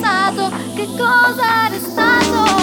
passato, che cosa è restato.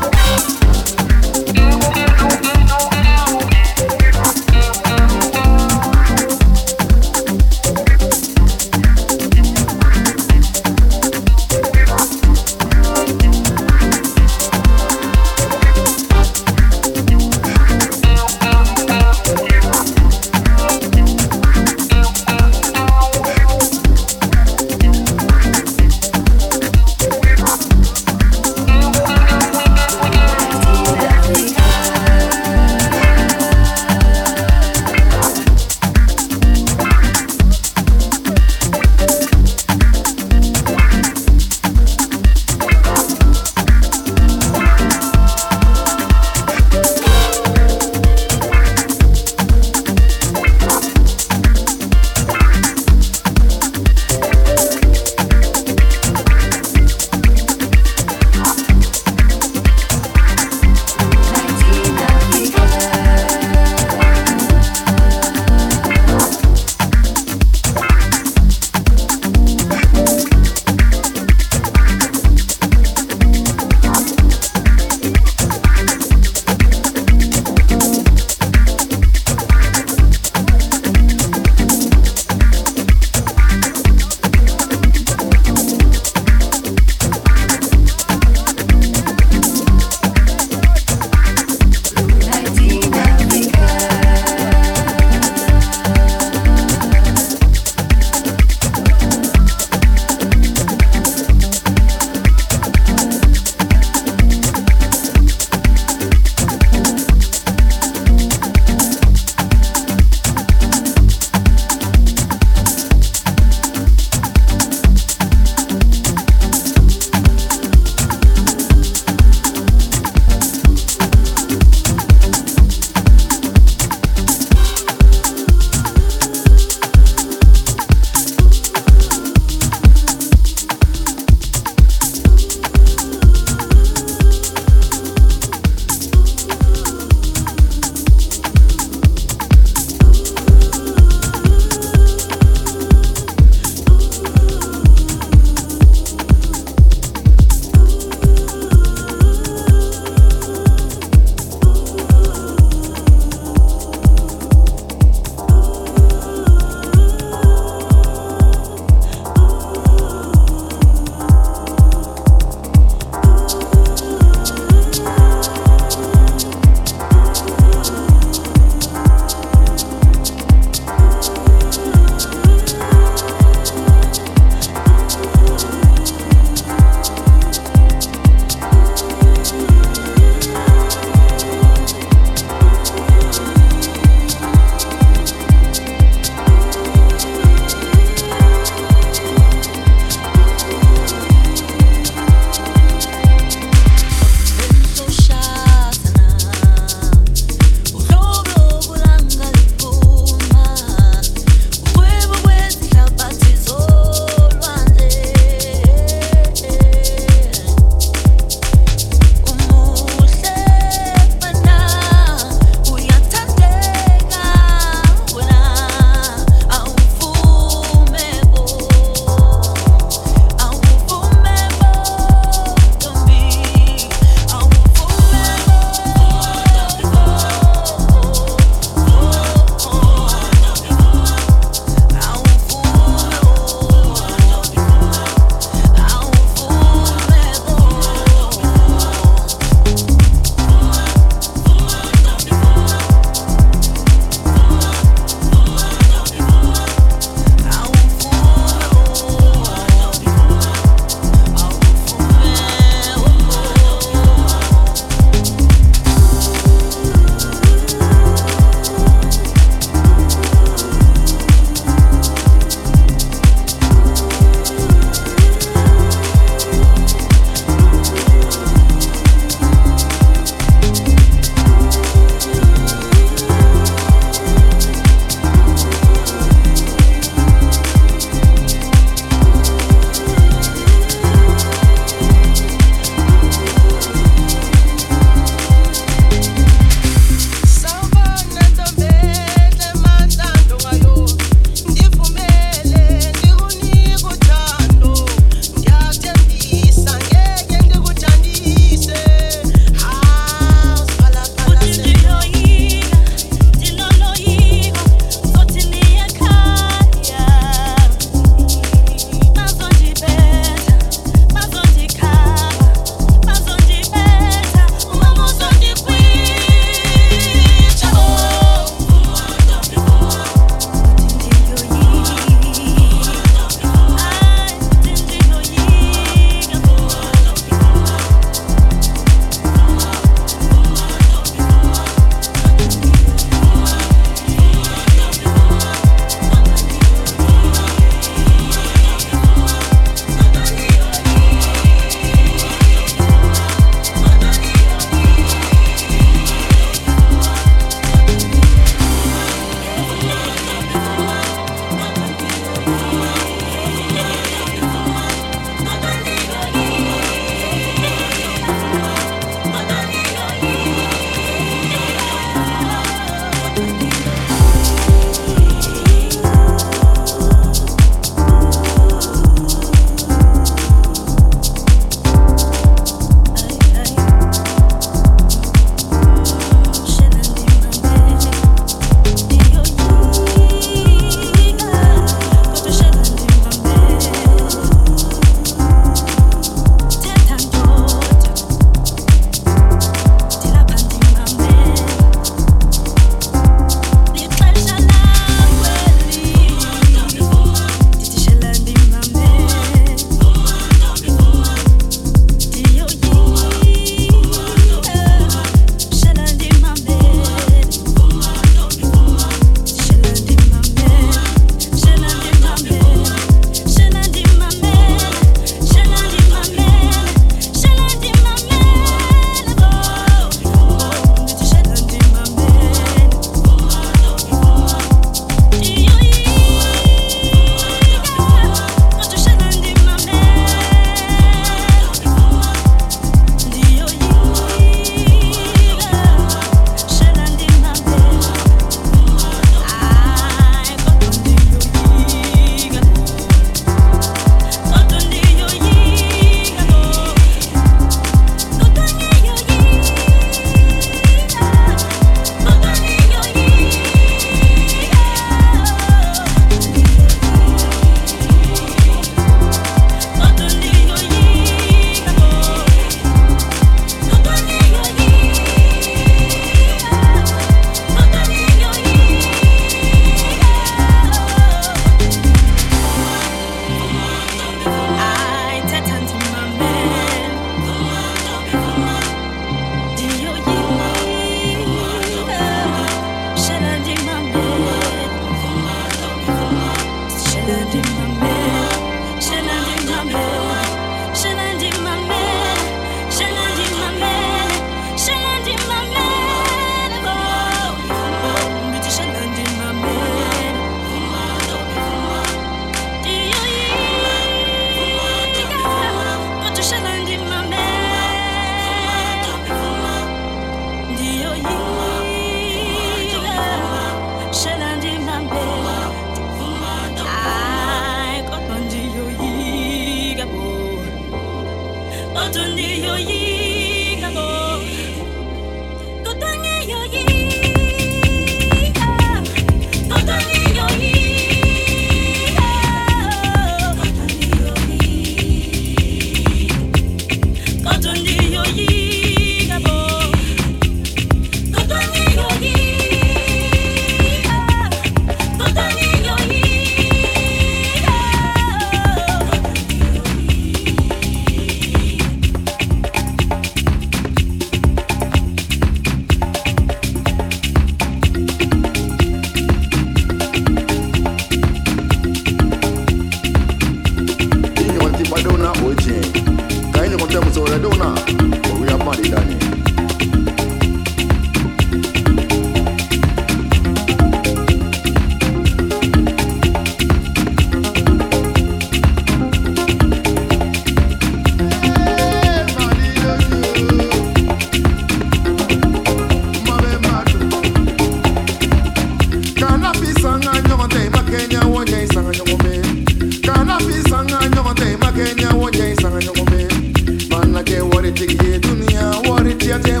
you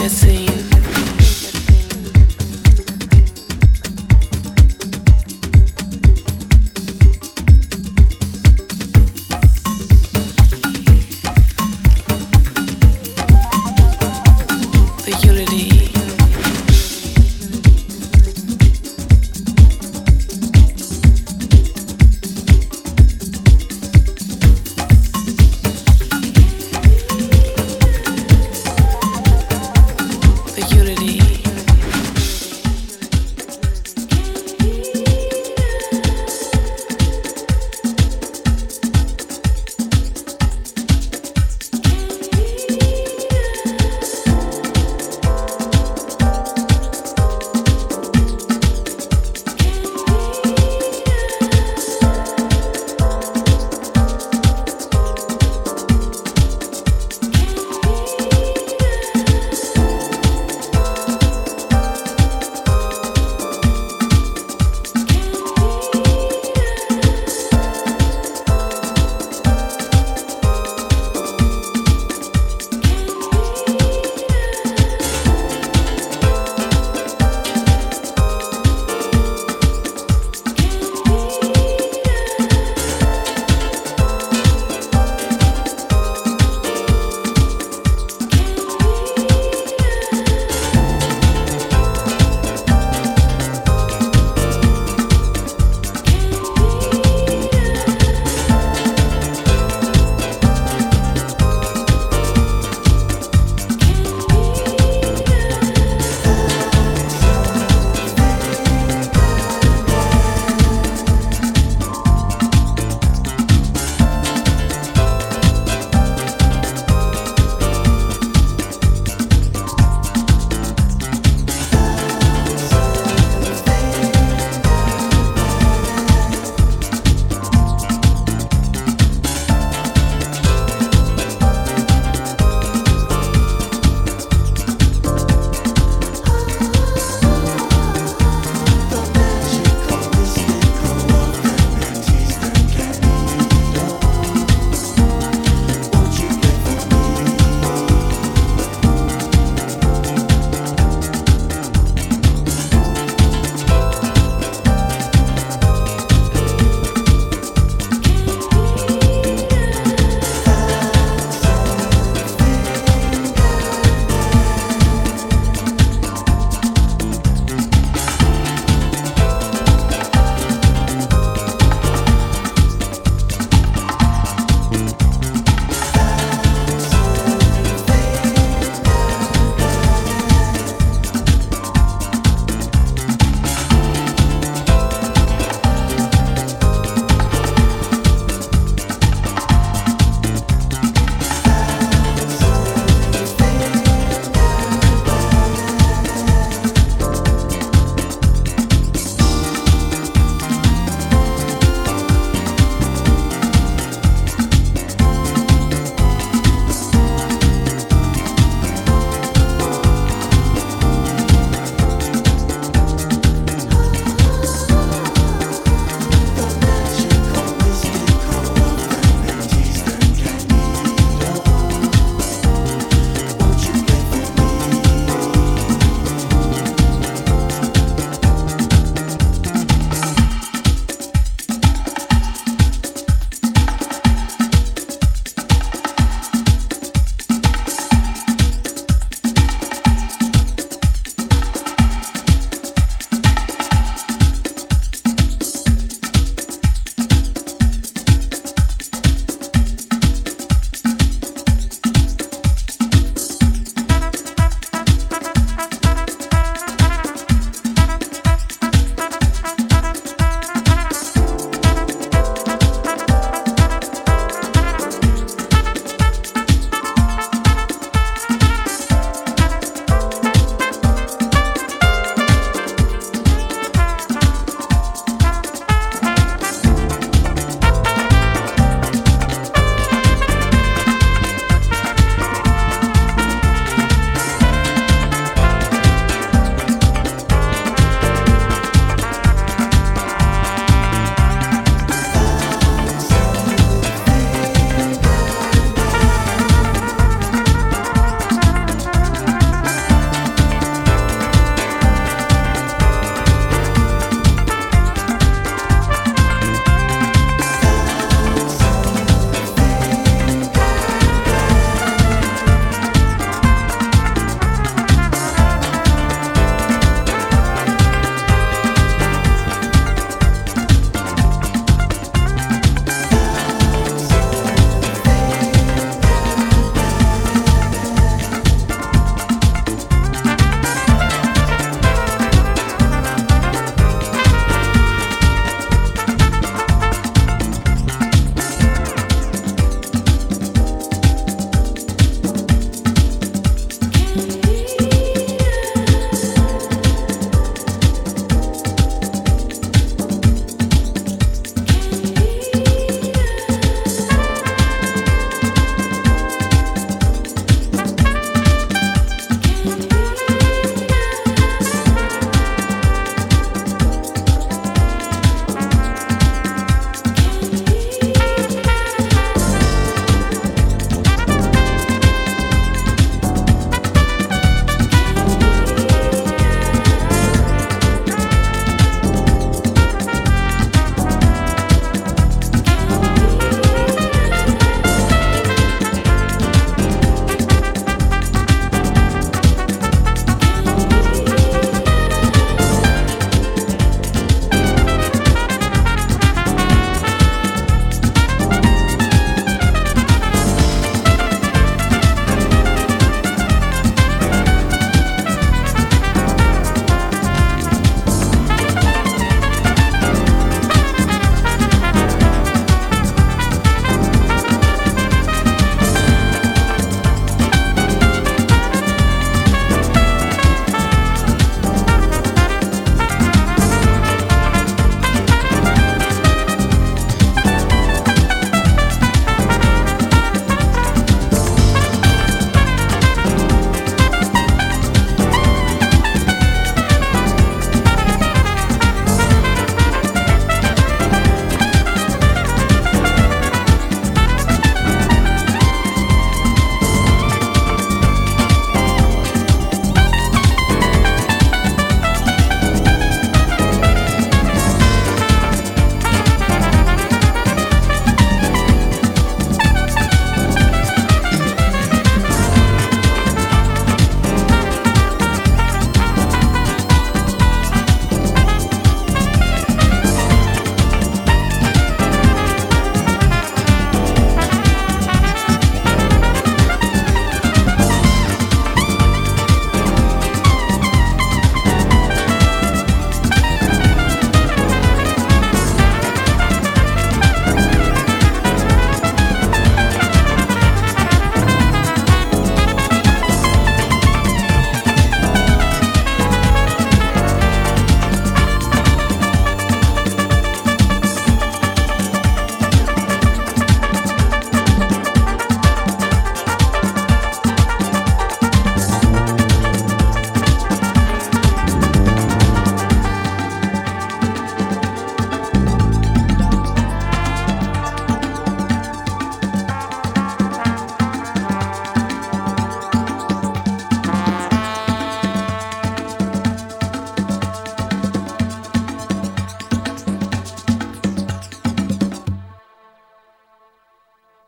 ya sé